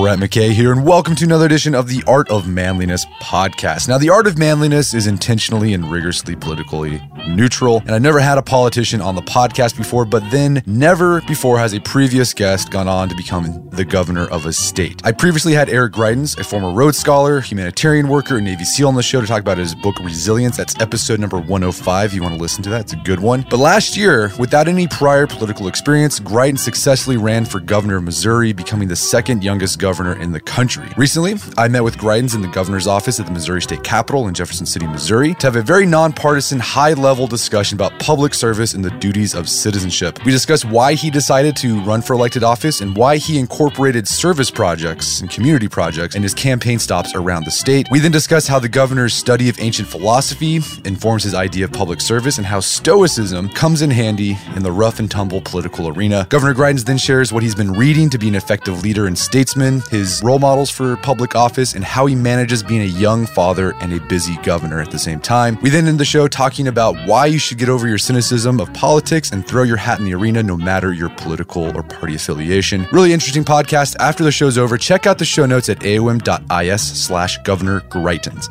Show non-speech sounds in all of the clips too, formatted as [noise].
Brett McKay here, and welcome to another edition of the Art of Manliness podcast. Now, the Art of Manliness is intentionally and rigorously politically neutral, and I've never had a politician on the podcast before, but then never before has a previous guest gone on to become the governor of a state. I previously had Eric Greitens, a former Rhodes Scholar, humanitarian worker, and Navy SEAL on the show to talk about his book Resilience. That's episode number 105. You want to listen to that? It's a good one. But last year, without any prior political experience, Greitens successfully ran for governor of Missouri, becoming the second youngest governor governor in the country. Recently, I met with Greitens in the governor's office at the Missouri State Capitol in Jefferson City, Missouri, to have a very nonpartisan, high level discussion about public service and the duties of citizenship. We discussed why he decided to run for elected office and why he incorporated service projects and community projects in his campaign stops around the state. We then discussed how the governor's study of ancient philosophy informs his idea of public service and how stoicism comes in handy in the rough and tumble political arena. Governor Greitens then shares what he's been reading to be an effective leader and statesman his role models for public office, and how he manages being a young father and a busy governor at the same time. We then end the show talking about why you should get over your cynicism of politics and throw your hat in the arena no matter your political or party affiliation. Really interesting podcast. After the show's over, check out the show notes at aom.is slash governor Greitens.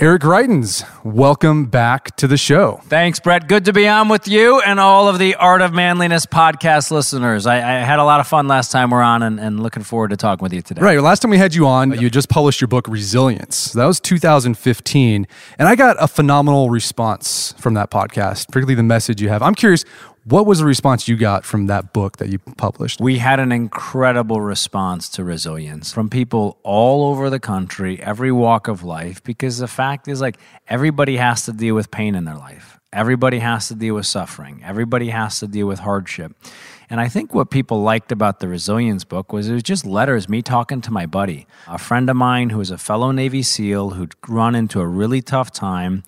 Eric Greitens, welcome back to the show. Thanks, Brett. Good to be on with you and all of the Art of Manliness podcast listeners. I, I had a lot of fun last time we're on and, and, looking forward to talking with you today. Right. Last time we had you on, you just published your book, Resilience. That was 2015. And I got a phenomenal response from that podcast, particularly the message you have. I'm curious, what was the response you got from that book that you published? We had an incredible response to resilience from people all over the country, every walk of life, because the fact is, like, everybody has to deal with pain in their life. Everybody has to deal with suffering. Everybody has to deal with hardship. And I think what people liked about the resilience book was it was just letters, me talking to my buddy, a friend of mine who was a fellow Navy SEAL who'd run into a really tough time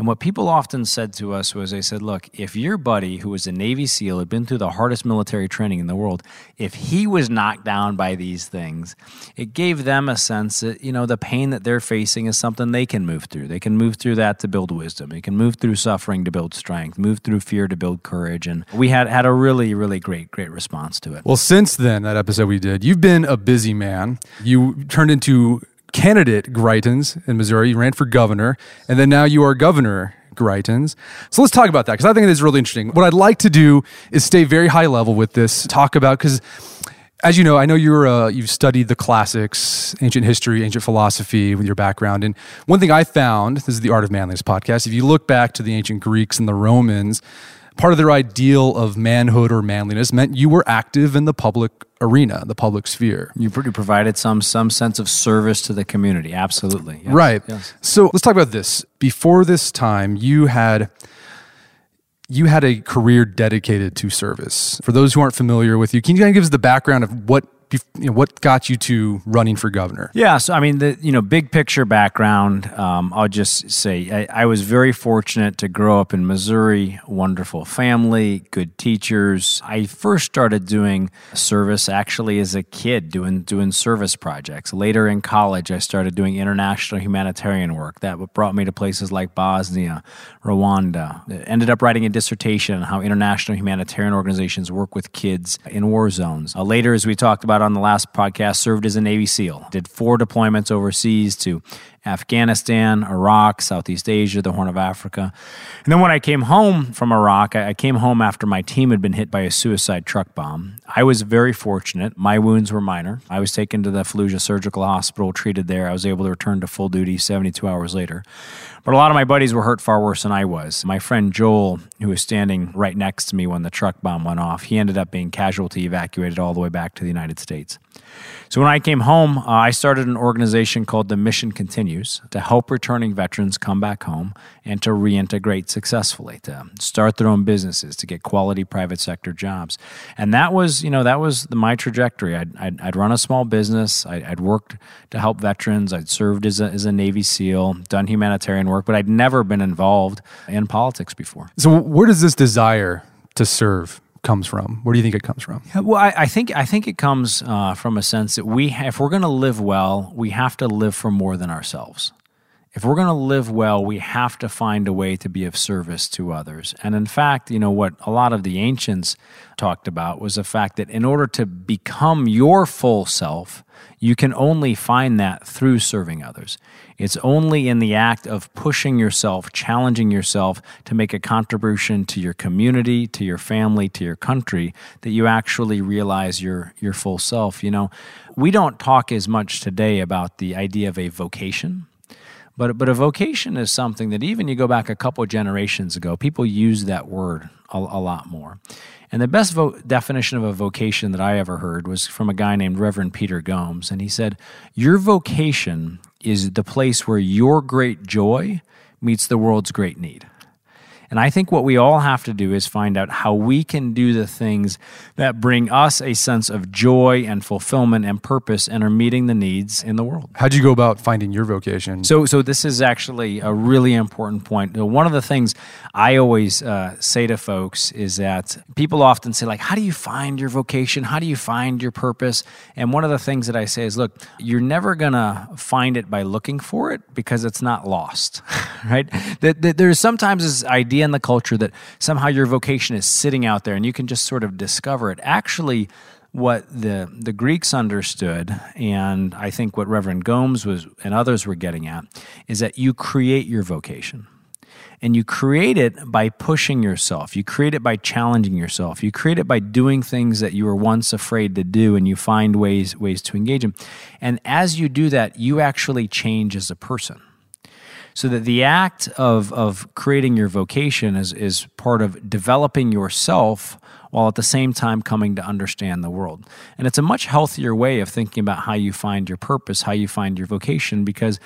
and what people often said to us was they said, look, if your buddy, who was a Navy SEAL, had been through the hardest military training in the world, if he was knocked down by these things, it gave them a sense that, you know, the pain that they're facing is something they can move through. They can move through that to build wisdom. They can move through suffering to build strength, move through fear to build courage. And we had, had a really, really great, great response to it. Well, since then, that episode we did, you've been a busy man. You turned into candidate Greitens in Missouri. You ran for governor, and then now you are governor Greitens. So let's talk about that because I think it is really interesting. What I'd like to do is stay very high level with this, talk about because. As you know, I know you're uh, you've studied the classics, ancient history, ancient philosophy with your background. And one thing I found, this is the Art of Manliness podcast, if you look back to the ancient Greeks and the Romans, part of their ideal of manhood or manliness meant you were active in the public arena, the public sphere. You provided some some sense of service to the community. Absolutely. Right. Yes. So let's talk about this. Before this time, you had you had a career dedicated to service. For those who aren't familiar with you, can you kind of give us the background of what you know, what got you to running for governor? Yeah, so I mean, the you know, big picture background. Um, I'll just say I, I, was very fortunate to grow up in Missouri. Wonderful family, good teachers. I first started doing service actually as a kid, doing doing service projects. Later in college, I started doing international humanitarian work. That brought me to places like Bosnia, Rwanda. Ended up writing a dissertation on how international humanitarian organizations work with kids in war zones. Uh, later, as we talked about on the last podcast, served as a Navy SEAL. Did four deployments overseas to Afghanistan, Iraq, Southeast Asia, the Horn of Africa. And then when I came home from Iraq, I came home after my team had been hit by a suicide truck bomb. I was very fortunate. My wounds were minor. I was taken to the Fallujah Surgical Hospital, treated there. I was able to return to full duty 72 hours later. But a lot of my buddies were hurt far worse than I was. My friend Joel, who was standing right next to me when the truck bomb went off, he ended up being casualty evacuated all the way back to the United States. So when I came home, uh, I started an organization called The Mission Continues to help returning veterans come back home and to reintegrate successfully, to start their own businesses, to get quality private sector jobs. And that was, you know, that was the, my trajectory. I'd, I'd, I'd, run a small business. I, would worked to help veterans. I'd served as a, as a Navy SEAL, done humanitarian work, but I'd never been involved in politics before. So where does this desire to serve comes from? Where do you think it comes from? Well, I, I think I think it comes uh, from a sense that we, if we're going to live well, we have to live for more than ourselves. If we're going to live well, we have to find a way to be of service to others. And in fact, you know what a lot of the ancients talked about was the fact that in order to become your full self, you can only find that through serving others. It's only in the act of pushing yourself, challenging yourself to make a contribution to your community, to your family, to your country that you actually realize your your full self. You know, we don't talk as much today about the idea of a vocation. But, but a vocation is something that even you go back a couple generations ago, people use that word a, a lot more. And the best vo- definition of a vocation that I ever heard was from a guy named Reverend Peter Gomes. And he said, Your vocation is the place where your great joy meets the world's great need. And I think what we all have to do is find out how we can do the things that bring us a sense of joy and fulfillment and purpose and are meeting the needs in the world. How'd you go about finding your vocation? So, so this is actually a really important point. One of the things I always uh, say to folks is that people often say, like, how do you find your vocation? How do you find your purpose? And one of the things that I say is, look, you're never going to find it by looking for it because it's not lost, [laughs] right? That, there's sometimes this idea idea in the culture that somehow your vocation is sitting out there and you can just sort of discover it. Actually, what the the Greeks understood, and I think what Reverend Gomes was and others were getting at, is that you create your vocation. And you create it by pushing yourself. You create it by challenging yourself. You create it by doing things that you were once afraid to do and you find ways ways to engage them. And as you do that, you actually change as a person. So that the act of, of creating your vocation is, is part of developing yourself while at the same time coming to understand the world. And it's a much healthier way of thinking about how you find your purpose, how you find your vocation, because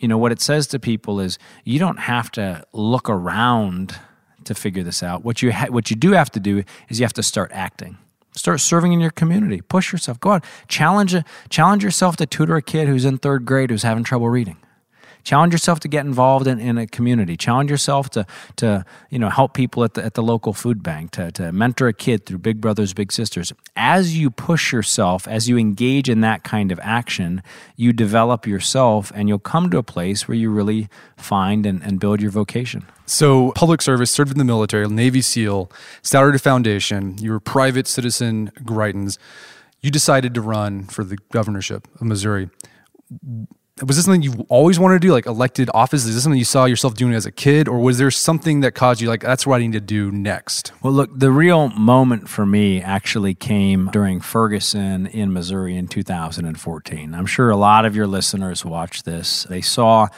you know what it says to people is you don't have to look around to figure this out. What you ha- what you do have to do is you have to start acting. Start serving in your community. Push yourself. Go out. Challenge challenge yourself to tutor a kid who's in third grade who's having trouble reading. Challenge yourself to get involved in, in a community. Challenge yourself to, to you know, help people at the, at the local food bank, to, to mentor a kid through Big Brothers, Big Sisters. As you push yourself, as you engage in that kind of action, you develop yourself and you'll come to a place where you really find and, and build your vocation. So, public service, served in the military, Navy SEAL, started a foundation. You were private citizen Greitens. You decided to run for the governorship of Missouri was this something you always wanted to do, like elected office? Is this something you saw yourself doing as a kid, or was there something that caused you like that's what I need to do next? Well, look, the real moment for me actually came during Ferguson in Missouri in 2014. I'm sure a lot of your listeners watched this. They saw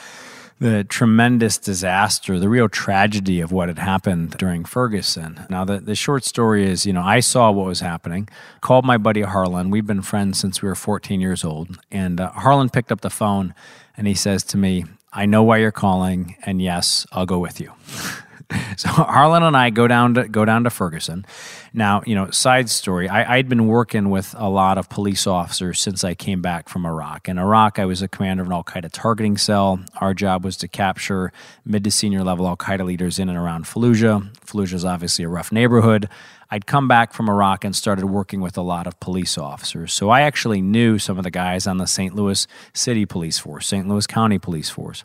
the tremendous disaster, the real tragedy of what had happened during Ferguson. Now, the, the short story is, you know, I saw what was happening, called my buddy Harlan. We've been friends since we were 14 years old. And uh, Harlan picked up the phone and he says to me, I know why you're calling, and yes, I'll go with you. [laughs] [laughs] so Harlan and I go down to go down to Ferguson. Now, you know, side story. I, I'd been working with a lot of police officers since I came back from Iraq. In Iraq, I was a commander of an Al Qaeda targeting cell. Our job was to capture mid to senior level Al Qaeda leaders in and around Fallujah. Fallujah is obviously a rough neighborhood. I'd come back from Iraq and started working with a lot of police officers. So I actually knew some of the guys on the St. Louis City Police Force, St. Louis County Police Force.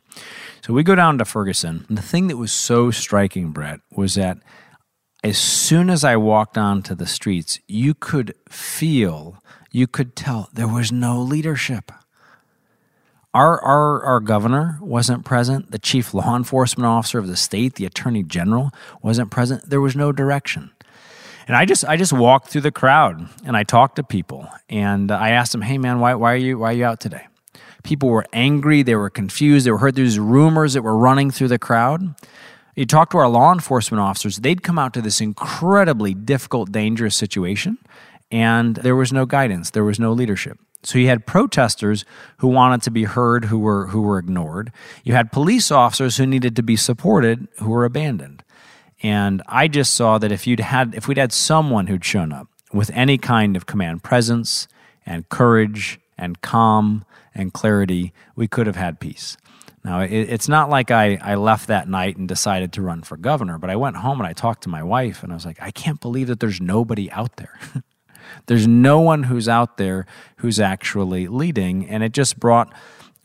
So we go down to Ferguson. And the thing that was so striking, Brett, was that as soon as I walked onto the streets, you could feel you could tell there was no leadership. Our, our, our governor wasn't present. The chief law enforcement officer of the state, the attorney general, wasn't present. There was no direction. And I just I just walked through the crowd and I talked to people and I asked them, "Hey man, why why are you why are you out today?" People were angry, they were confused, they were heard these rumors that were running through the crowd. You talk to our law enforcement officers, they'd come out to this incredibly difficult, dangerous situation, and there was no guidance, there was no leadership. So you had protesters who wanted to be heard, who were who were ignored. You had police officers who needed to be supported, who were abandoned. And I just saw that if you'd had if we'd had someone who'd shown up with any kind of command presence and courage and calm and clarity, we could have had peace. Now, it, it's not like I, I left that night and decided to run for governor, but I went home and I talked to my wife and I was like, I can't believe that there's nobody out there. [laughs] there's no one who's out there who's actually leading. And it just brought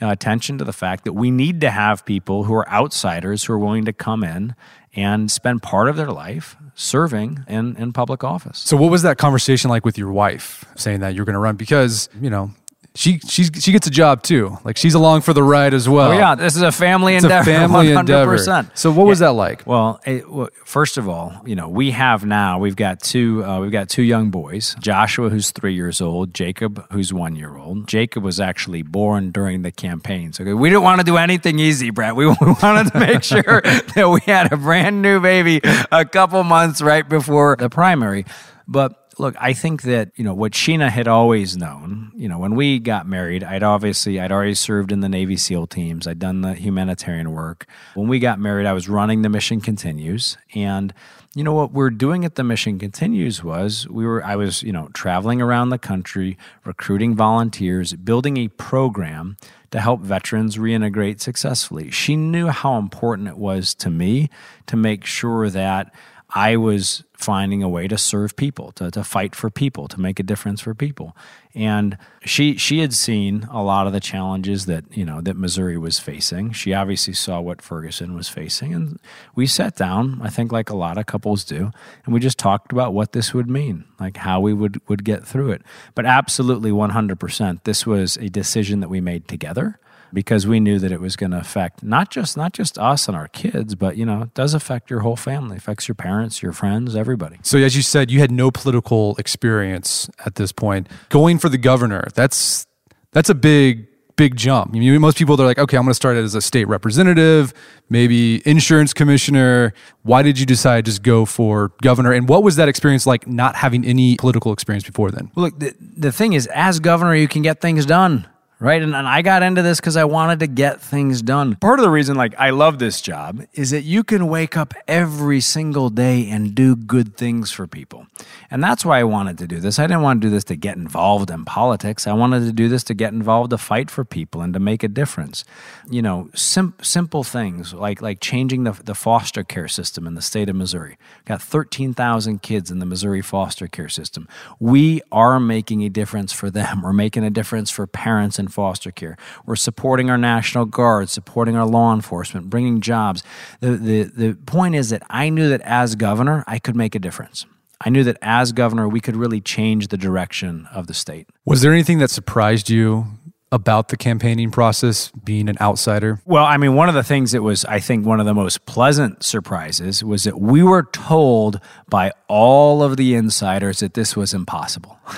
uh, attention to the fact that we need to have people who are outsiders who are willing to come in and spend part of their life serving in, in public office. So, what was that conversation like with your wife saying that you're going to run? Because, you know, she she's she gets a job too. Like she's along for the ride as well. Oh yeah, this is a family it's endeavor. A family 100%. [laughs] endeavor. So what was that like? Well, it, well, first of all, you know we have now we've got two uh, we've got two young boys. Joshua, who's three years old. Jacob, who's one year old. Jacob was actually born during the campaign, so we didn't want to do anything easy, Brett. We, we [laughs] wanted to make sure that we had a brand new baby a couple months right before the primary. But look, I think that, you know, what Sheena had always known, you know, when we got married, I'd obviously, I'd already served in the Navy SEAL teams. I'd done the humanitarian work. When we got married, I was running the Mission Continues. And, you know, what we're doing at the Mission Continues was we were, I was, you know, traveling around the country, recruiting volunteers, building a program to help veterans reintegrate successfully. She knew how important it was to me to make sure that I was finding a way to serve people, to, to fight for people, to make a difference for people. And she she had seen a lot of the challenges that, you know, that Missouri was facing. She obviously saw what Ferguson was facing. And we sat down, I think like a lot of couples do, and we just talked about what this would mean, like how we would, would get through it. But absolutely 100%, this was a decision that we made together because we knew that it was going to affect not just not just us and our kids, but you know, it does affect your whole family, it affects your parents, your friends, everybody. So as you said, you had no political experience at this point. Going for the governor, that's that's a big big jump. I mean, most people they're like, okay, I'm going to start as a state representative, maybe insurance commissioner. Why did you decide to just go for governor? And what was that experience like, not having any political experience before then? Well, look, the, the thing is, as governor, you can get things done right? And, and I got into this because I wanted to get things done. Part of the reason, like, I love this job is that you can wake up every single day and do good things for people. And that's why I wanted to do this. I didn't want to do this to get involved in politics. I wanted to do this to get involved to fight for people and to make a difference. You know, sim- simple things like like changing the, the foster care system in the state of Missouri. Got 13,000 kids in the Missouri foster care system. We are making a difference for them. We're making a difference for parents and foster care. We're supporting our National Guard, supporting our law enforcement, bringing jobs. The, the, the point is that I knew that as governor, I could make a difference. I knew that as governor, we could really change the direction of the state. Was there anything that surprised you about the campaigning process being an outsider? Well, I mean, one of the things that was, I think, one of the most pleasant surprises was that we were told by all of the insiders that this was impossible. [laughs]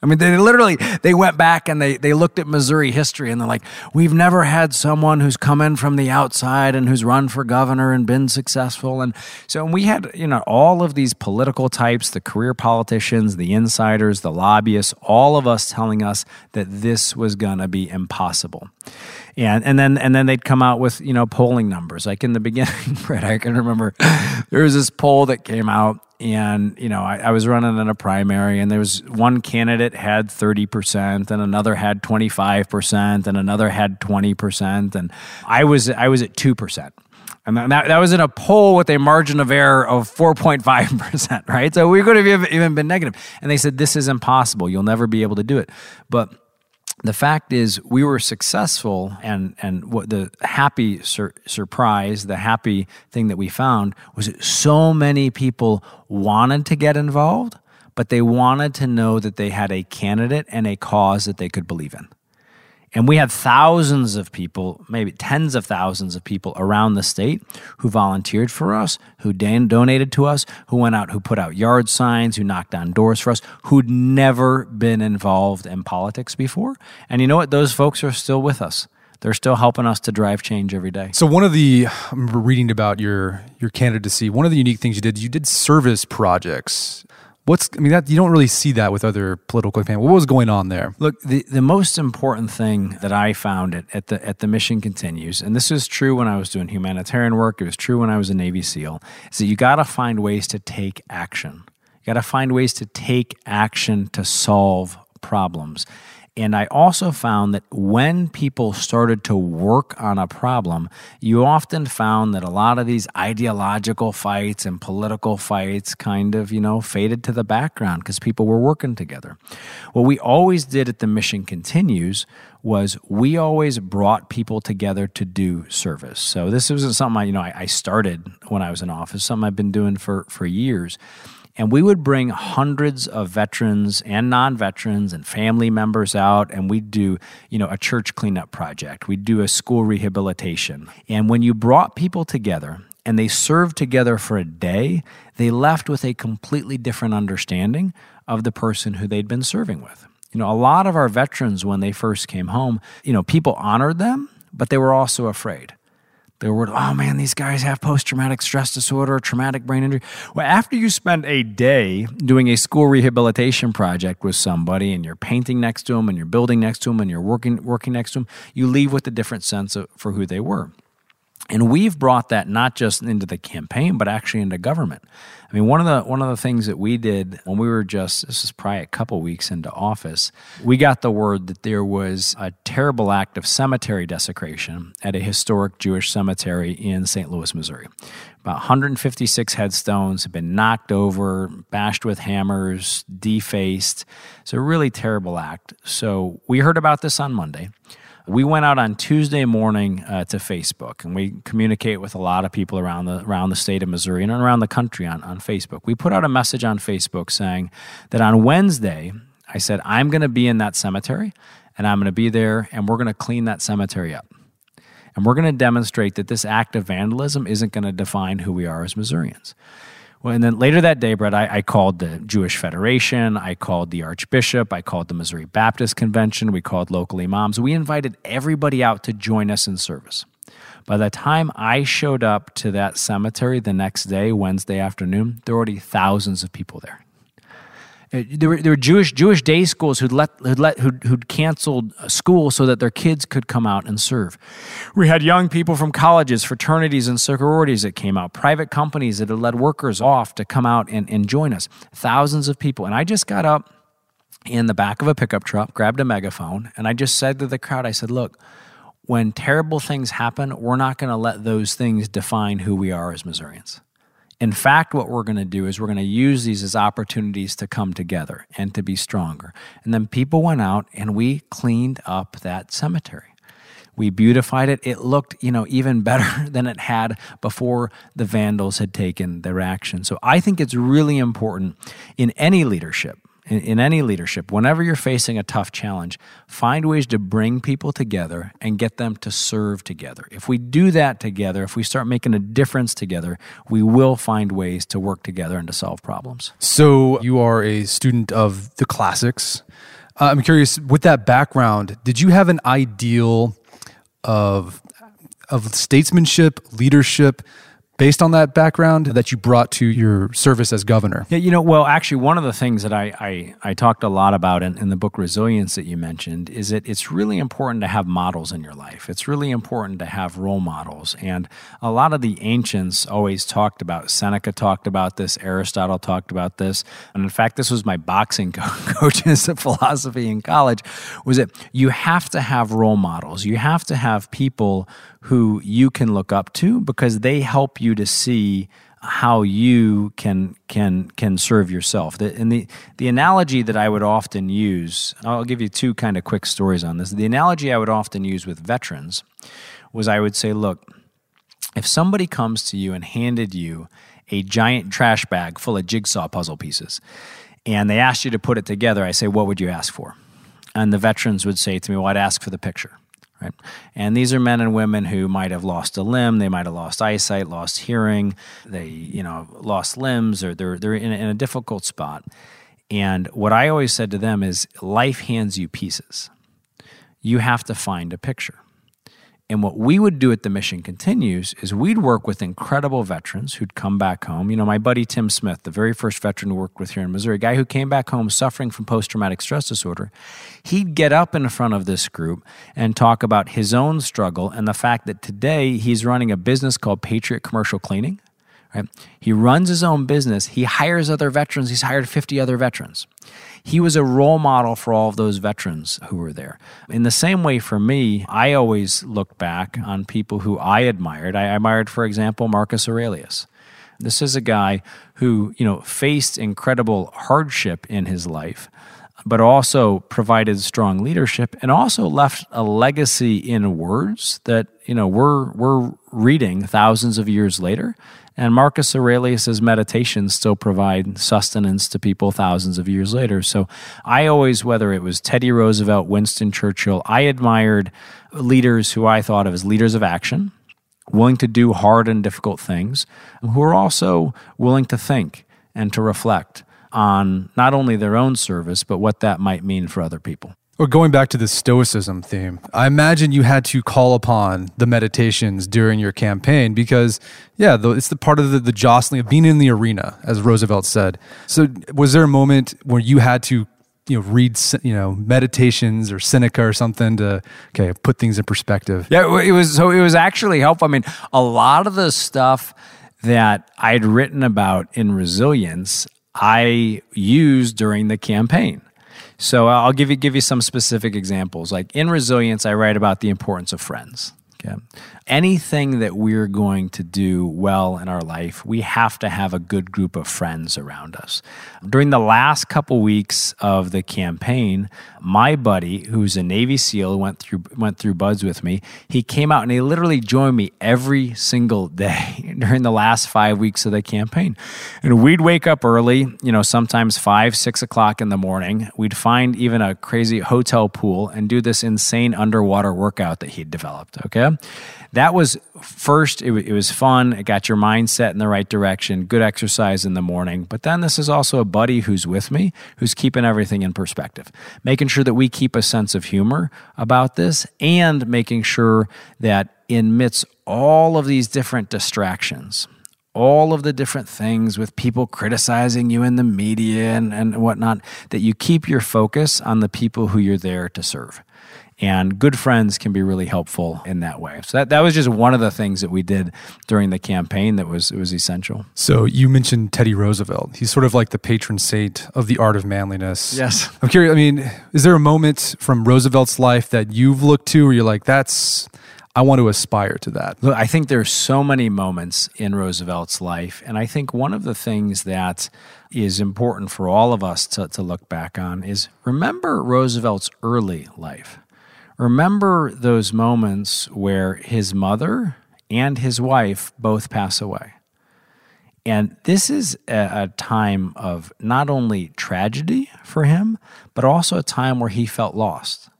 I mean, they literally they went back and they they looked at Missouri history and they're like, we've never had someone who's come in from the outside and who's run for governor and been successful. And so we had you know all of these political types, the career politicians, the insiders, the lobbyists, all of us telling us that this was gonna be impossible. And and then and then they'd come out with you know polling numbers. Like in the beginning, [laughs] Brett, I can remember there was this poll that came out and you know I, I, was running in a primary and there was one candidate had 30% and another had 25% and another had 20% and i was i was at 2% and that, that was in a poll with a margin of error of 4.5% [laughs] right? So we could have even been negative. And they said this is impossible. You'll never be able to do it. But the fact is we were successful and and what the happy sur- surprise the happy thing that we found was that so many people wanted to get involved but they wanted to know that they had a candidate and a cause that they could believe in. And we had thousands of people, maybe tens of thousands of people around the state who volunteered for us, who donated to us, who went out, who put out yard signs, who knocked on doors for us, who'd never been involved in politics before. And you know what? Those folks are still with us. They're still helping us to drive change every day. So one of the I remember reading about your your candidacy. One of the unique things you did, you did service projects. What's I mean that you don't really see that with other political campaigns. What was going on there? Look, the, the most important thing that I found at, at the at the mission continues, and this is true when I was doing humanitarian work, it was true when I was a Navy SEAL, is that you gotta find ways to take action. You gotta find ways to take action to solve problems. And I also found that when people started to work on a problem, you often found that a lot of these ideological fights and political fights kind of, you know, faded to the background because people were working together. What we always did at the Mission Continues was we always brought people together to do service. So this wasn't something I, you know, I, I started when I was in office, something I've been doing for, for years. And we would bring hundreds of veterans and non-veterans and family members out and we'd do, you know, a church cleanup project. We'd do a school rehabilitation. And when you brought people together and they served together for a day, they left with a completely different understanding of the person who they'd been serving with. You know, a lot of our veterans when they first came home, you know, people honored them, but they were also afraid. They were, oh man, these guys have post traumatic stress disorder or traumatic brain injury. Well, after you spend a day doing a school rehabilitation project with somebody and you're painting next to them and you're building next to them and you're working, working next to them, you leave with a different sense of, for who they were. And we've brought that not just into the campaign, but actually into government. I mean, one of the one of the things that we did when we were just this is probably a couple weeks into office, we got the word that there was a terrible act of cemetery desecration at a historic Jewish cemetery in St. Louis, Missouri. About 156 headstones have been knocked over, bashed with hammers, defaced. It's a really terrible act. So we heard about this on Monday we went out on Tuesday morning uh, to Facebook, and we communicate with a lot of people around the around the state of Missouri and around the country on, on Facebook. We put out a message on Facebook saying that on Wednesday, I said I'm going to be in that cemetery, and I'm going to be there, and we're going to clean that cemetery up, and we're going to demonstrate that this act of vandalism isn't going to define who we are as Missourians. Well, and then later that day, Brett, I, I, called the Jewish Federation, I called the Archbishop, I called the Missouri Baptist Convention, we called local imams. We invited everybody out to join us in service. By the time I showed up to that cemetery the next day, Wednesday afternoon, there were already thousands of people there. Uh, there were, there were Jewish Jewish day schools who'd let who'd let who'd, who'd canceled school so that their kids could come out and serve. We had young people from colleges, fraternities, and sororities that came out. Private companies that had led workers off to come out and, and join us. Thousands of people, and I just got up in the back of a pickup truck, grabbed a megaphone, and I just said to the crowd, I said, "Look." When terrible things happen, we're not going to let those things define who we are as Missourians. In fact, what we're going to do is we're going to use these as opportunities to come together and to be stronger. And then people went out and we cleaned up that cemetery. We beautified it. It looked, you know, even [laughs] better than it had before the vandals had taken their action. So I think it's really important in any leadership in, in any leadership, whenever you're facing a tough challenge, find ways to bring people together and get them to serve together. If we do that together, if we start making a difference together, we will find ways to work together and to solve problems. So, you are a student of the classics. Uh, I'm curious, with that background, did you have an ideal of of statesmanship, leadership based on that background that you brought to your service as governor? Yeah, you know, well, actually, one of the things that I, I, I talked a lot about in, in, the book Resilience that you mentioned is that it's really important to have models in your life. It's really important to have role models. And a lot of the ancients always talked about, Seneca talked about this, Aristotle talked about this. And in fact, this was my boxing [laughs] coach's [laughs] philosophy in college, was that you have to have role models. You have to have people who you can look up to because they help you to see how you can can can serve yourself. The, and the the analogy that I would often use, I'll give you two kind of quick stories on this. The analogy I would often use with veterans was I would say, look, if somebody comes to you and handed you a giant trash bag full of jigsaw puzzle pieces and they asked you to put it together, I say, what would you ask for? And the veterans would say to me, well, I'd ask for the picture. Right? And these are men and women who might have lost a limb, they might have lost eyesight, lost hearing, they, you know, lost limbs, or they're, they're in in a difficult spot. And what I always said to them is life hands you pieces. You have to find a picture. And what we would do at the Mission Continues is we'd work with incredible veterans who'd come back home. You know, my buddy Tim Smith, the very first veteran who worked with here in Missouri, a guy who came back home suffering from post traumatic stress disorder, he'd get up in front of this group and talk about his own struggle and the fact that today he's running a business called Patriot Commercial Cleaning. Right? He runs his own business. He hires other veterans. He's hired 50 other veterans he was a role model for all of those veterans who were there. In the same way, for me, I always look back on people who I admired. I admired, for example, Marcus Aurelius. This is a guy who, you know, faced incredible hardship in his life, but also provided strong leadership and also left a legacy in words that, you know, we're we're reading thousands of years later and Marcus Aurelius's meditations still provide sustenance to people thousands of years later. So I always, whether it was Teddy Roosevelt, Winston Churchill, I admired leaders who I thought of as leaders of action, willing to do hard and difficult things, who are also willing to think and to reflect on not only their own service, but what that might mean for other people. Or going back to the Stoicism theme, I imagine you had to call upon the meditations during your campaign because, yeah, it's the part of the, the jostling of being in the arena, as Roosevelt said. So, was there a moment where you had to, you know, read, you know, meditations or Seneca or something to, okay, put things in perspective? Yeah, it was so. It was actually helpful. I mean, a lot of the stuff that I'd written about in resilience, I used during the campaign. So I'll give you give you some specific examples. Like in resilience, I write about the importance of friends. Okay anything that we're going to do well in our life, we have to have a good group of friends around us. During the last couple weeks of the campaign, my buddy, who's a Navy SEAL, went through went through BUD/S with me. He came out and he literally joined me every single day [laughs] during the last five weeks of the campaign. And we'd wake up early, you know, sometimes five, six o'clock in the morning. We'd find even a crazy hotel pool and do this insane underwater workout that he'd developed. Okay that was first it, it, was fun. It got your mindset in the right direction. Good exercise in the morning. But then this is also a buddy who's with me who's keeping everything in perspective making sure that we keep a sense of humor about this and making sure that amidst all of these different distractions all of the different things with people criticizing you in the media and, and whatnot, that you keep your focus on the people who you're there to serve. And good friends can be really helpful in that way. So that, that was just one of the things that we did during the campaign that was it was essential. So you mentioned Teddy Roosevelt. He's sort of like the patron saint of the art of manliness. Yes. I'm curious, I mean, is there a moment from Roosevelt's life that you've looked to where you're like, that's I want to aspire to that. Look, I think there's so many moments in Roosevelt's life. And I think one of the things that is important for all of us to, to look back on is remember Roosevelt's early life. Remember those moments where his mother and his wife both pass away. And this is a, time of not only tragedy for him, but also a time where he felt lost.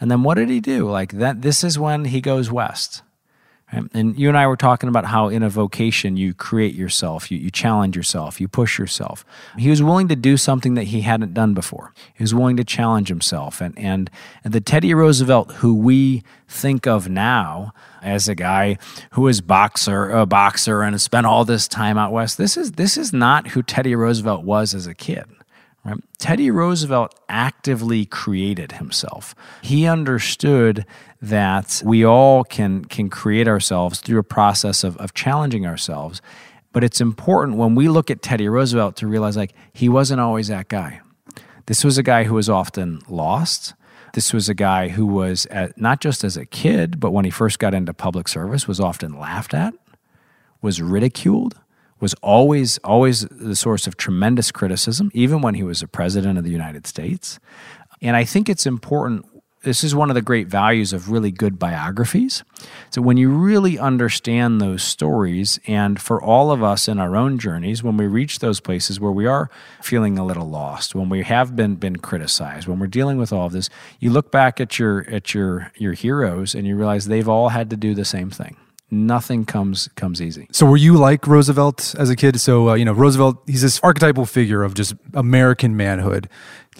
And then what did he do? Like that, this is when he goes west. Um, and you and I were talking about how in a vocation you create yourself, you, you challenge yourself, you push yourself. He was willing to do something that he hadn't done before. He was willing to challenge himself. And, and, and the Teddy Roosevelt who we think of now as a guy who is boxer, a boxer and spent all this time out west, this is, this is not who Teddy Roosevelt was as a kid. Right? Teddy Roosevelt actively created himself. He understood that we all can, can create ourselves through a process of, of challenging ourselves. But it's important when we look at Teddy Roosevelt to realize like he wasn't always that guy. This was a guy who was often lost. This was a guy who was at, not just as a kid, but when he first got into public service, was often laughed at, was ridiculed, was always always the source of tremendous criticism, even when he was a president of the United States. And I think it's important this is one of the great values of really good biographies. So when you really understand those stories, and for all of us in our own journeys, when we reach those places where we are feeling a little lost, when we have been been criticized, when we're dealing with all of this, you look back at your at your your heroes and you realize they've all had to do the same thing nothing comes comes easy. So were you like Roosevelt as a kid? So uh, you know Roosevelt, he's this archetypal figure of just American manhood,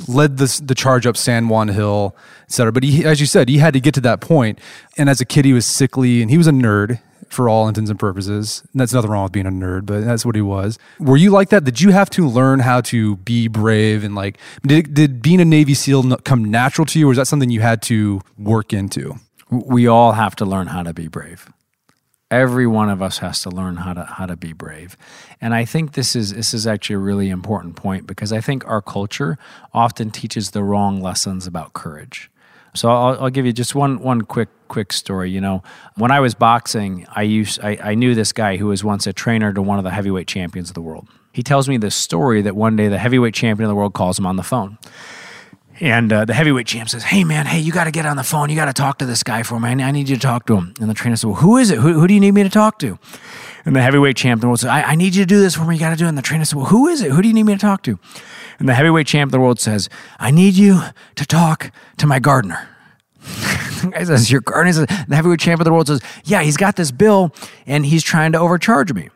led the the charge up San Juan Hill, et cetera. But he, as you said, he had to get to that point. And as a kid, he was sickly and he was a nerd for all intents and purposes. And that's nothing wrong with being a nerd, but that's what he was. Were you like that? Did you have to learn how to be brave and like did did being a Navy SEAL come natural to you, or is that something you had to work into? We all have to learn how to be brave. Every one of us has to learn how to how to be brave, and I think this is this is actually a really important point because I think our culture often teaches the wrong lessons about courage. So I'll, I'll, give you just one one quick quick story. You know, when I was boxing, I used I, I knew this guy who was once a trainer to one of the heavyweight champions of the world. He tells me this story that one day the heavyweight champion of the world calls him on the phone and uh, the heavyweight champ says, Hey, man, hey, you got to get on the phone. You got to talk to this guy for me. I need you to talk to him. And the trainer said, Well, who is it? Who, who do you need me to talk to? And the heavyweight champ of the world says, I, I need you to do this for me. You got to do it. And the trainer said, Well, who is it? Who do you need me to talk to? And the heavyweight champ of the world says, I need you to talk to my gardener. [laughs] the guy says, Your gardener? Says, the heavyweight champ of the world says, Yeah, he's got this bill and he's trying to overcharge me.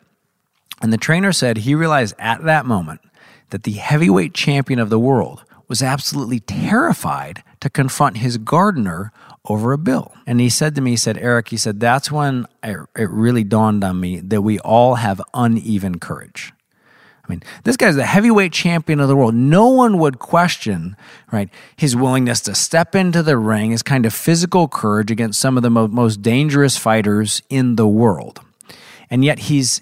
And the trainer said he realized at that moment that the heavyweight champion of the world was absolutely terrified to confront his gardener over a bill. And he said to me, he said, Eric, he said, that's when it really dawned on me that we all have uneven courage. I mean, this guy's the heavyweight champion of the world. No one would question, right, his willingness to step into the ring, his kind of physical courage against some of the mo- most dangerous fighters in the world. And yet he's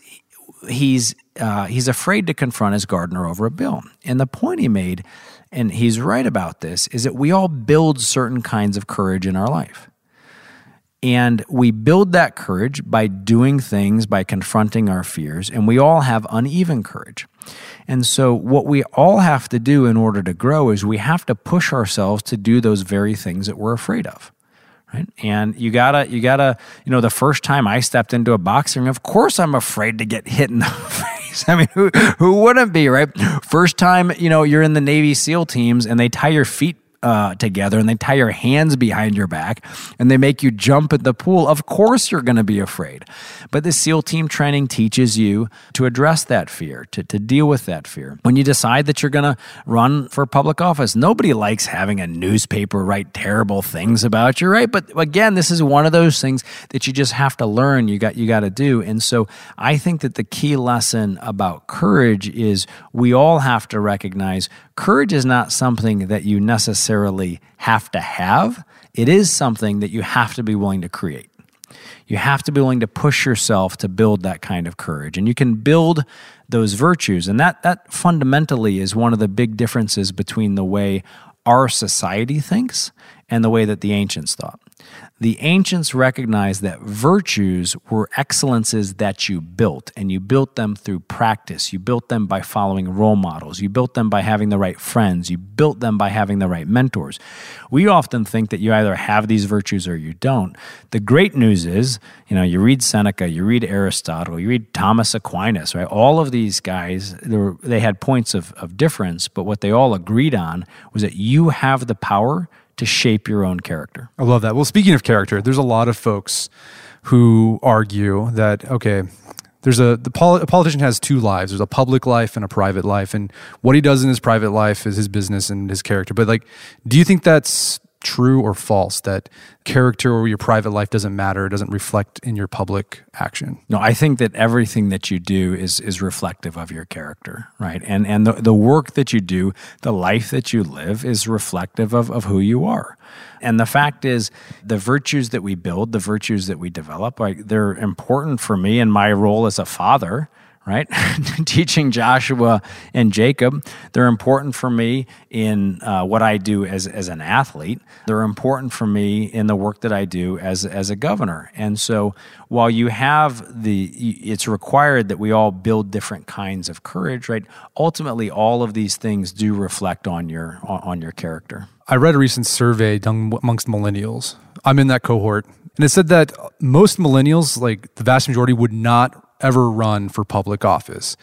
he's uh, he's afraid to confront his gardener over a bill. And the point he made and he's right about this, is that we all build certain kinds of courage in our life. And we build that courage by doing things, by confronting our fears, and we all have uneven courage. And so, what we all have to do in order to grow is we have to push ourselves to do those very things that we're afraid of. Right? And you gotta, you gotta, you know, the first time I stepped into a boxing, of course I'm afraid to get hit in the [laughs] face [laughs] I mean, who who wouldn't be right? First time, you know, you're in the Navy SEAL teams and they tie your feet uh, together and they tie your hands behind your back and they make you jump at the pool, of course you're going to be afraid. But the SEAL team training teaches you to address that fear, to, to deal with that fear. When you decide that you're going to run for public office, nobody likes having a newspaper write terrible things about you, right? But again, this is one of those things that you just have to learn. You got you got to do. And so I think that the key lesson about courage is we all have to recognize courage is not something that you necessarily have to have, it is something that you have to be willing to create. You have to be willing to push yourself to build that kind of courage. And you can build those virtues. And that, that fundamentally is one of the big differences between the way our society thinks and the way that the ancients thought. The ancients recognized that virtues were excellences that you built, and you built them through practice. You built them by following role models. You built them by having the right friends. You built them by having the right mentors. We often think that you either have these virtues or you don't. The great news is, you know, you read Seneca, you read Aristotle, you read Thomas Aquinas, right? All of these guys, they, were, they had points of, of difference, but what they all agreed on was that you have the power to shape your own character. I love that. Well, speaking of character, there's a lot of folks who argue that okay, there's a the a politician has two lives. There's a public life and a private life, and what he does in his private life is his business and his character. But like, do you think that's true or false that character or your private life doesn't matter, doesn't reflect in your public action? No, I think that everything that you do is is reflective of your character, right? And and the, the work that you do, the life that you live is reflective of, of who you are. And the fact is, the virtues that we build, the virtues that we develop, like they're important for me in my role as a father right? [laughs] Teaching Joshua and Jacob. They're important for me in uh, what I do as, as an athlete. They're important for me in the work that I do as, as a governor. And so while you have the, it's required that we all build different kinds of courage, right? Ultimately, all of these things do reflect on your, on your character. I read a recent survey done amongst millennials. I'm in that cohort. And it said that most millennials, like the vast majority, would not ever run for public office.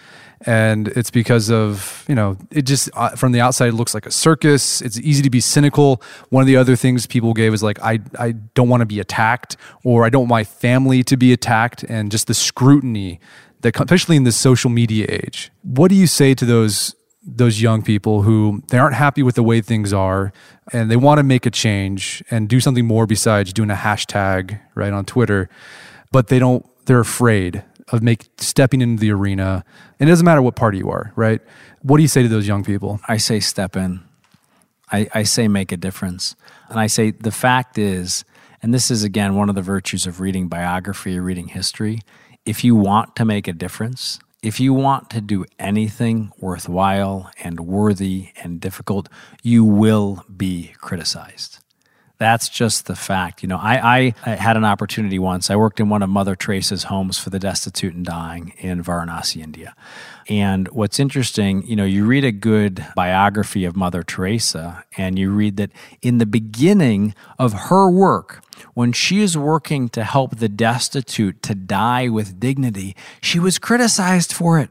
And it's because of, you know, it just uh, from the outside it looks like a circus. It's easy to be cynical. One of the other things people gave is like, I, I don't want to be attacked or I don't want my family to be attacked. And just the scrutiny that, especially in this social media age. What do you say to those those young people who they aren't happy with the way things are and they want to make a change and do something more besides doing a hashtag right on Twitter, but they don't they're afraid of make stepping into the arena. And it doesn't matter what party you are, right? What do you say to those young people? I say step in. I, I say make a difference. And I say the fact is, and this is again one of the virtues of reading biography or reading history, if you want to make a difference, if you want to do anything worthwhile and worthy and difficult, you will be criticized. That's just the fact. You know, I, I, had an opportunity once. I worked in one of Mother Teresa's homes for the destitute and dying in Varanasi, India. And what's interesting, you know, you read a good biography of Mother Teresa, and you read that in the beginning of her work, when she is working to help the destitute to die with dignity, she was criticized for it.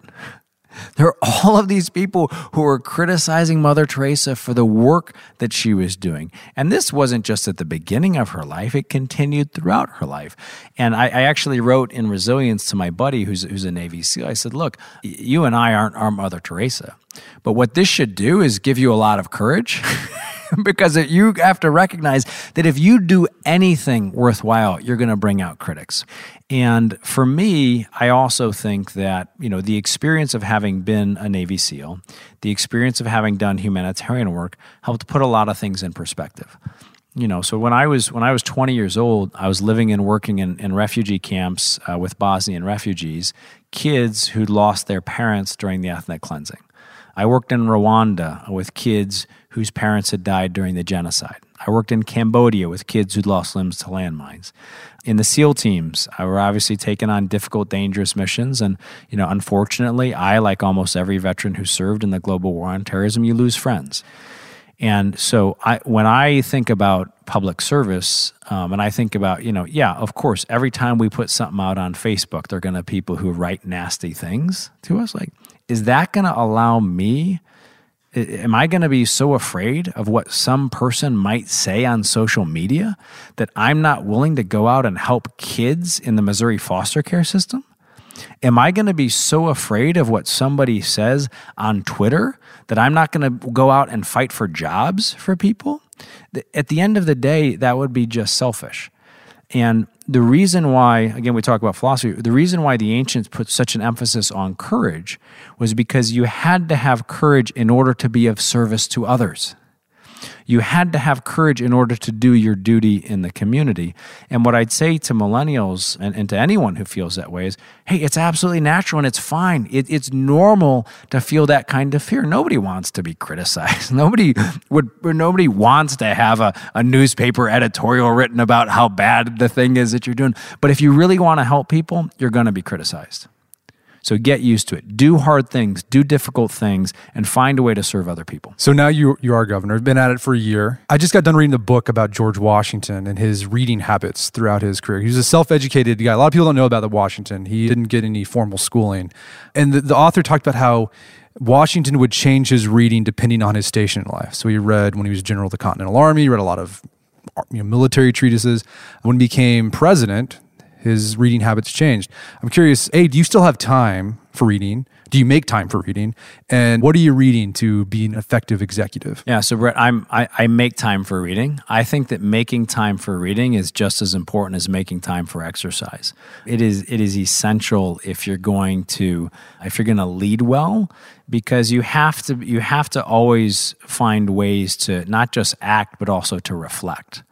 There are all of these people who were criticizing Mother Teresa for the work that she was doing. And this wasn't just at the beginning of her life, it continued throughout her life. And I, I actually wrote in Resilience to my buddy who's, who's a Navy SEAL, I said, Look, you and I aren't our Mother Teresa. But what this should do is give you a lot of courage. [laughs] because you have to recognize that if you do anything worthwhile, you're going to bring out critics. And for me, I also think that, you know, the experience of having been a Navy SEAL, the experience of having done humanitarian work helped put a lot of things in perspective. You know, so when I was when I was 20 years old, I was living and working in, in refugee camps uh, with Bosnian refugees, kids who'd lost their parents during the ethnic cleansing. I worked in Rwanda with kids whose parents had died during the genocide. I worked in Cambodia with kids who'd lost limbs to landmines. In the SEAL teams, I were obviously taking on difficult, dangerous missions. And, you know, unfortunately, I, like almost every veteran who served in the global war on terrorism, you lose friends. And so I, when I think about public service, um, and I think about, you know, yeah, of course, every time we put something out on Facebook, there are going to people who write nasty things to us. Like, is that going to allow me Am I going to be so afraid of what some person might say on social media that I'm not willing to go out and help kids in the Missouri foster care system? Am I going to be so afraid of what somebody says on Twitter that I'm not going to go out and fight for jobs for people? At the end of the day, that would be just selfish. And the reason why, again, we talk about philosophy, the reason why the ancients put such an emphasis on courage was because you had to have courage in order to be of service to others. You had to have courage in order to do your duty in the community. And what I'd say to millennials and, and to anyone who feels that way is hey, it's absolutely natural and it's fine. It, it's normal to feel that kind of fear. Nobody wants to be criticized. [laughs] Nobody would, nobody wants to have a, a newspaper editorial written about how bad the thing is that you're doing. But if you really want to help people, you're going to be criticized. So get used to it. Do hard things, do difficult things, and find a way to serve other people. So now you you are governor. You've been at it for a year. I just got done reading the book about George Washington and his reading habits throughout his career. He was a self-educated guy. A lot of people don't know about the Washington. He didn't get any formal schooling. And the, the author talked about how Washington would change his reading depending on his station in life. So he read when he was general of the Continental Army, he read a lot of you know, military treatises. When he became president, his reading habits changed. I'm curious, A, do you still have time for reading? Do you make time for reading? And what are you reading to be an effective executive? Yeah, so Brett, I'm I, I make time for reading. I think that making time for reading is just as important as making time for exercise. It is it is essential if you're going to if you're going to lead well because you have to you have to always find ways to not just act but also to reflect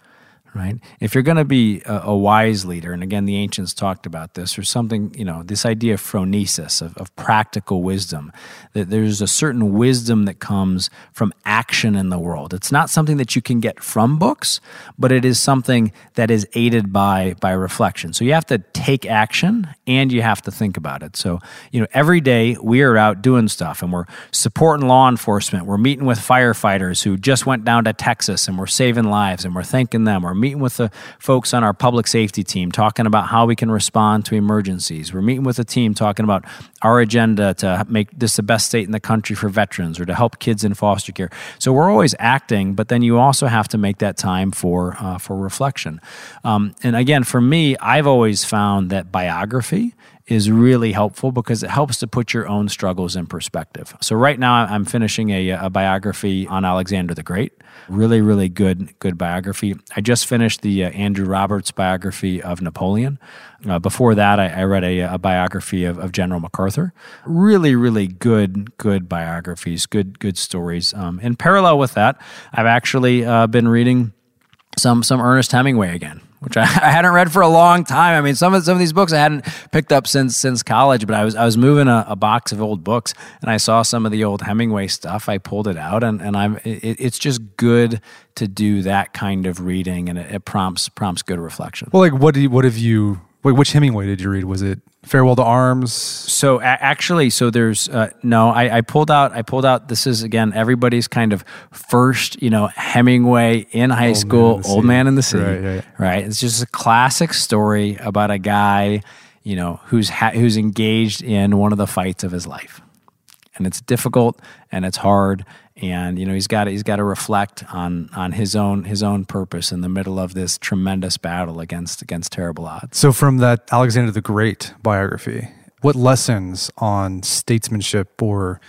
right? If you're going to be a, a, wise leader, and again, the ancients talked about this, or something, you know, this idea of phronesis, of, of practical wisdom, that there's a certain wisdom that comes from action in the world. It's not something that you can get from books, but it is something that is aided by by reflection. So you have to take action and you have to think about it. So, you know, every day we are out doing stuff and we're supporting law enforcement. We're meeting with firefighters who just went down to Texas and we're saving lives and we're thanking them. We're meeting with the folks on our public safety team talking about how we can respond to emergencies. We're meeting with a team talking about our agenda to make this the best state in the country for veterans or to help kids in foster care. So we're always acting, but then you also have to make that time for uh, for reflection. Um, and again, for me, I've always found that biography is really helpful because it helps to put your own struggles in perspective. So right now I'm finishing a, a, biography on Alexander the Great. Really, really good, good biography. I just finished the uh, Andrew Roberts biography of Napoleon. Uh, before that, I, I read a, a biography of, of, General MacArthur. Really, really good, good biographies, good, good stories. Um, in parallel with that, I've actually uh, been reading some some Ernest Hemingway again which I, [laughs] I, hadn't read for a long time. I mean, some of some of these books I hadn't picked up since since college, but I was I was moving a, a box of old books and I saw some of the old Hemingway stuff. I pulled it out and and I'm it, it's just good to do that kind of reading and it, it prompts prompts good reflection. Well, like what do you, what have you Wait, which Hemingway did you read? Was it Farewell to Arms? So a- actually, so there's uh, no. I, I, pulled out. I pulled out. This is again everybody's kind of first, you know, Hemingway in high old school, man Old Man in the Sea. Right, right. right. It's just a classic story about a guy, you know, who's ha- who's engaged in one of the fights of his life, and it's difficult and it's hard and you know he's got to, he's got to reflect on on his own his own purpose in the middle of this tremendous battle against against terrible odds. So from that Alexander the Great biography, what lessons on statesmanship or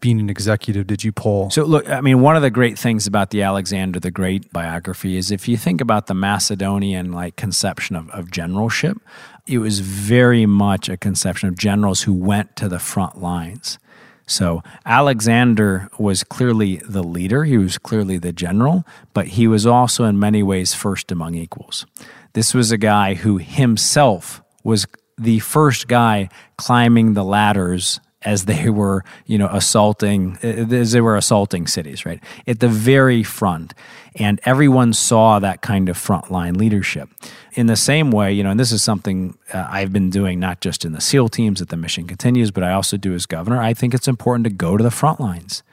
being an executive did you pull? So look, I mean, one of the great things about the Alexander the Great biography is if you think about the Macedonian like conception of, of generalship, it was very much a conception of generals who went to the front lines. So Alexander was clearly the leader, he was clearly the general, but he was also in many ways first among equals. This was a guy who himself was the first guy climbing the ladders as they [laughs] were, you know, assaulting as they were assaulting cities, right? At the very front. And everyone saw that kind of frontline leadership. In the same way, you know, and this is something uh, I've been doing not just in the SEAL teams that the mission continues, but I also do as governor. I think it's important to go to the front lines.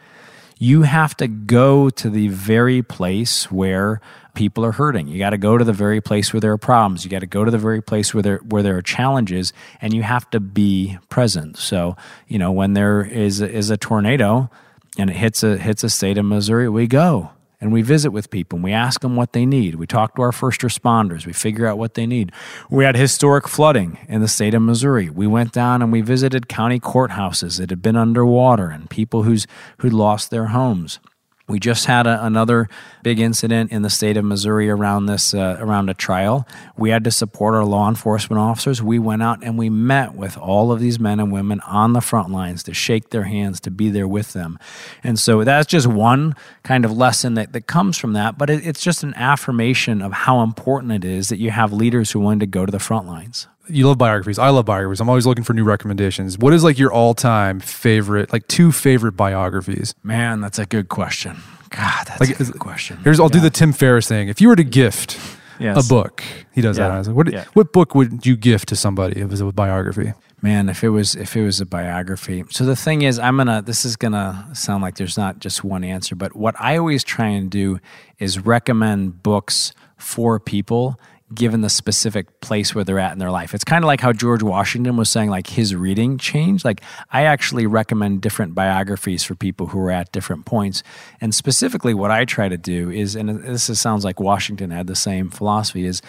You have to go to the very place where people are hurting. You got to go to the very place where there are problems. You got to go to the very place where there where there are challenges, and you have to be present. So you know when there is is a tornado and it hits a hits a state of Missouri, we go and we visit with people and we ask them what they need. We talk to our first responders. We figure out what they need. We had historic flooding in the state of Missouri. We went down and we visited county courthouses that had been underwater and people who's who lost their homes. We just had a, another big incident in the state of Missouri around this uh, around a trial. We had to support our law enforcement officers. We went out and we met with all of these men and women on the front lines to shake their hands, to be there with them. And so that's just one kind of lesson that, that comes from that. But it, it's just an affirmation of how important it is that you have leaders who want to go to the front lines you love biographies. I love biographies. I'm always looking for new recommendations. What is like your all time favorite, like two favorite biographies? Man, that's a good question. God, that's like, a good question. Here's I'll yeah. do the Tim Ferriss thing. If you were to gift yes. a book, he does yeah. that. Like, what yeah. what book would you gift to somebody if it was a biography? Man, if it was if it was a biography. So the thing is, I'm gonna. This is gonna sound like there's not just one answer, but what I always try and do is recommend books for people given the specific place where they're at in their life. It's kind of like how George Washington was saying, like his reading changed. Like I actually recommend different biographies for people who are at different points. And specifically, what I try to do is, and this is, sounds like Washington had the same philosophy, is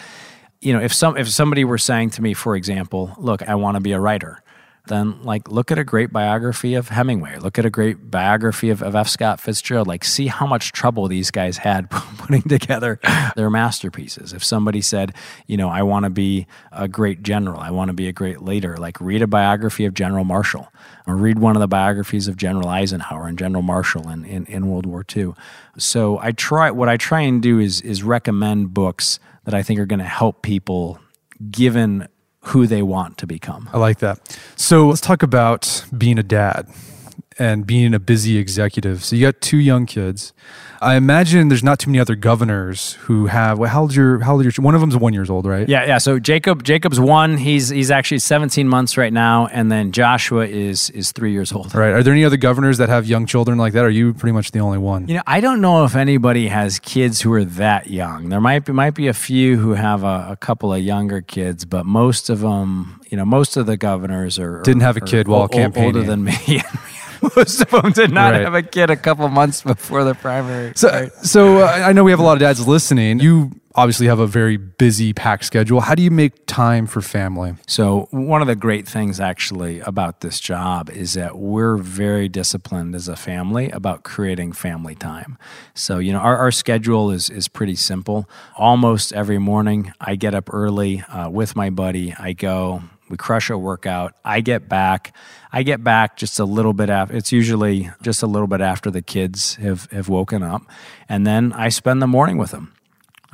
you know if some if somebody were saying to me, for example, look, I want to be a writer then like look at a great biography of Hemingway, look at a great biography of, of F. Scott Fitzgerald, like see how much trouble these guys had [laughs] putting together their masterpieces. If somebody said, you know, I want to be a great general, I want to be a great leader, like read a biography of General Marshall or read one of the biographies of General Eisenhower and General Marshall in, in, in World War II. So I try what I try and do is is recommend books that I think are going to help people given who they want to become. I like that. So let's talk about being a dad and being a busy executive. So you got two young kids. I imagine there's not too many other governors who have. Well, how old your? How old your? One of them's one years old, right? Yeah, yeah. So Jacob, Jacob's one. He's he's actually 17 months right now, and then Joshua is is three years old. Right. Are there any other governors that have young children like that? Or are you pretty much the only one? You know, I don't know if anybody has kids who are that young. There might be might be a few who have a, a couple of younger kids, but most of them, you know, most of the governors are Didn't have a are kid while o- o- campaigning. older than me. [laughs] [laughs] most of them did not Right. have a kid a couple months before the primary. So, right? so uh, I know we have a lot of dads listening. You obviously have a very busy, packed schedule. How do you make time for family? So, one of the great things actually about this job is that we're very disciplined as a family about creating family time. So, you know, our, our schedule is, is pretty simple. Almost every morning, I get up early uh, with my buddy. I go, we crush a workout. I get back. I get back just a little bit after. It's usually just a little bit after the kids have, have woken up. And then I spend the morning with them.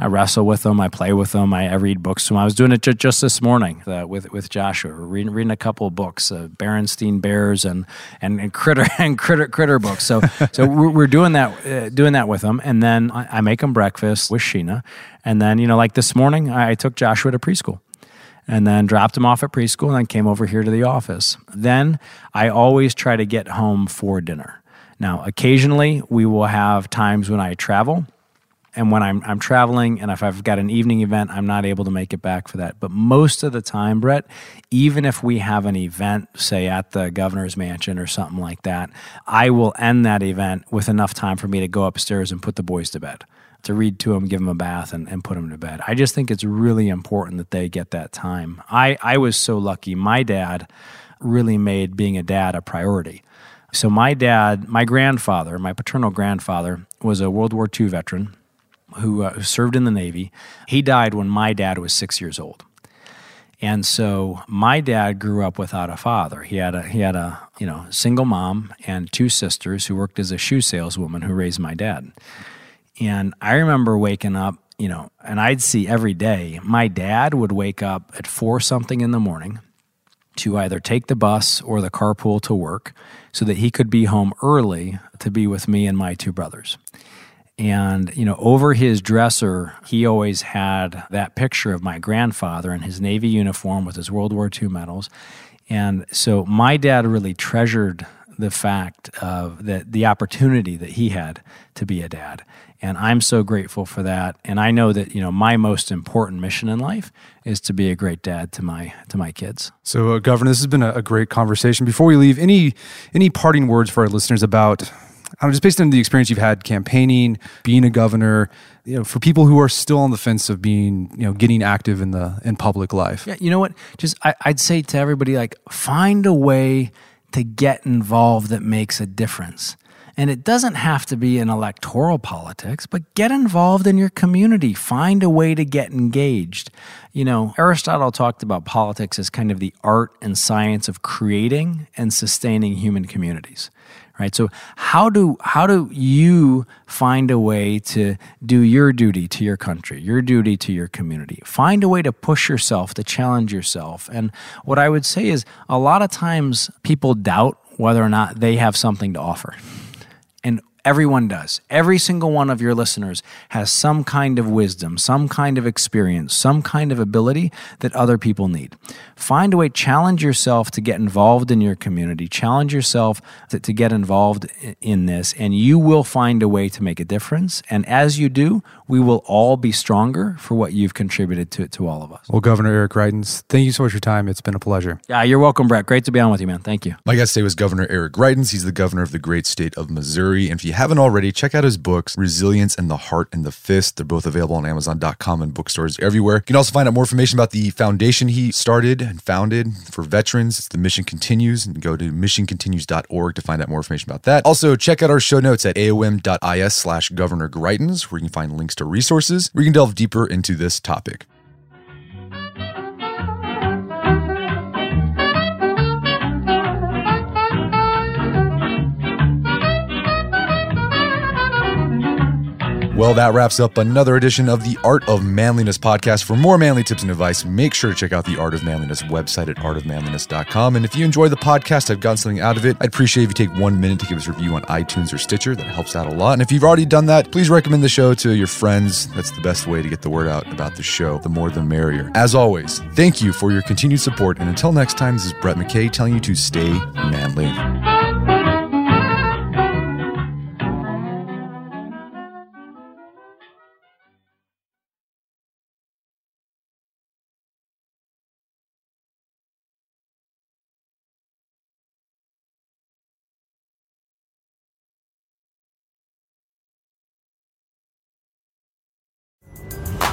I wrestle with them. I play with them. I, I read books to them. I was doing it ju- just this morning uh, with with Joshua, reading, reading a couple of books, uh, Berenstein Bears and, and and critter [laughs] and critter critter books. So so we're, we're doing that uh, doing that with them, and then I, I make them breakfast with Sheena, and then you know like this morning I, I took Joshua to preschool and then dropped him off at preschool and then came over here to the office. Then I always try to get home for dinner. Now, occasionally we will have times when I travel and when I'm, I'm traveling and if I've got an evening event, I'm not able to make it back for that. But most of the time, Brett, even if we have an event, say at the governor's mansion or something like that, I will end that event with enough time for me to go upstairs and put the boys to bed to read to them, give them a bath, and, and put them to bed. I just think it's really important that they get that time. I, I was so lucky. My dad really made being a dad a priority. So, my dad, my grandfather, my paternal grandfather, was a World War II veteran who uh, served in the Navy. He died when my dad was six years old. And so my dad grew up without a father. He had a he had a you know single mom and two sisters who worked as a shoe saleswoman who raised my dad. And I remember waking up, you know, and I'd see every day. My dad would wake up at four something in the morning to either take the bus or the carpool to work so that he could be home early to be with me and my two brothers. And, you know, over his dresser, he always had that picture of my grandfather in his Navy uniform with his World War II medals. And so my dad really treasured the fact of that the opportunity that he had to be a dad. And I'm so grateful for that. And I know that, you know, my most important mission in life is to be a great dad to my to my kids. So, uh, Governor, this has been a, a great conversation. Before we leave, any any parting words for our listeners about, I don't just based on the experience you've had campaigning, being a governor, you know, for people who are still on the fence of being, you know, getting active in the in public life. Yeah, you know what? Just I, I'd say to everybody, like, find a way to get involved that makes a difference. And it doesn't have to be in electoral politics, but get involved in your community. Find a way to get engaged. You know, Aristotle talked about politics as kind of the art and science of creating and sustaining human communities right so how do how do you find a way to do your duty to your country your duty to your community find a way to push yourself to challenge yourself and what i would say is a lot of times people doubt whether or not they have something to offer and everyone does. Every single one of your listeners has some kind of wisdom, some kind of experience, some kind of ability that other people need. Find a way, challenge yourself to get involved in your community, challenge yourself to, to get involved in this, and you will find a way to make a difference. And as you do, we will all be stronger for what you've contributed to, to all of us. Well, Governor Eric Greitens, thank you so much for your time. It's been a pleasure. Yeah, you're welcome, Brett. Great to be on with you, man. Thank you. My guest today was Governor Eric Greitens. He's the governor of the great state of Missouri. And if you haven't already, check out his books, Resilience and the Heart and the Fist. They're both available on Amazon.com and bookstores everywhere. You can also find out more information about the foundation he started and founded for veterans. It's the Mission Continues. And go to missioncontinues.org to find out more information about that. Also, check out our show notes at aom.is slash Governor Greitens, where you can find links to resources where you can delve deeper into this topic. Well, that wraps up another edition of the Art of Manliness podcast. For more manly tips and advice, make sure to check out the Art of Manliness website at artofmanliness.com. And if you enjoy the podcast, I've gotten something out of it, I'd appreciate if you take one minute to give us a review on iTunes or Stitcher. That helps out a lot. And if you've already done that, please recommend the show to your friends. That's the best way to get the word out about the show. The more, the merrier. As always, thank you for your continued support. And until next time, this is Brett McKay telling you to stay manly.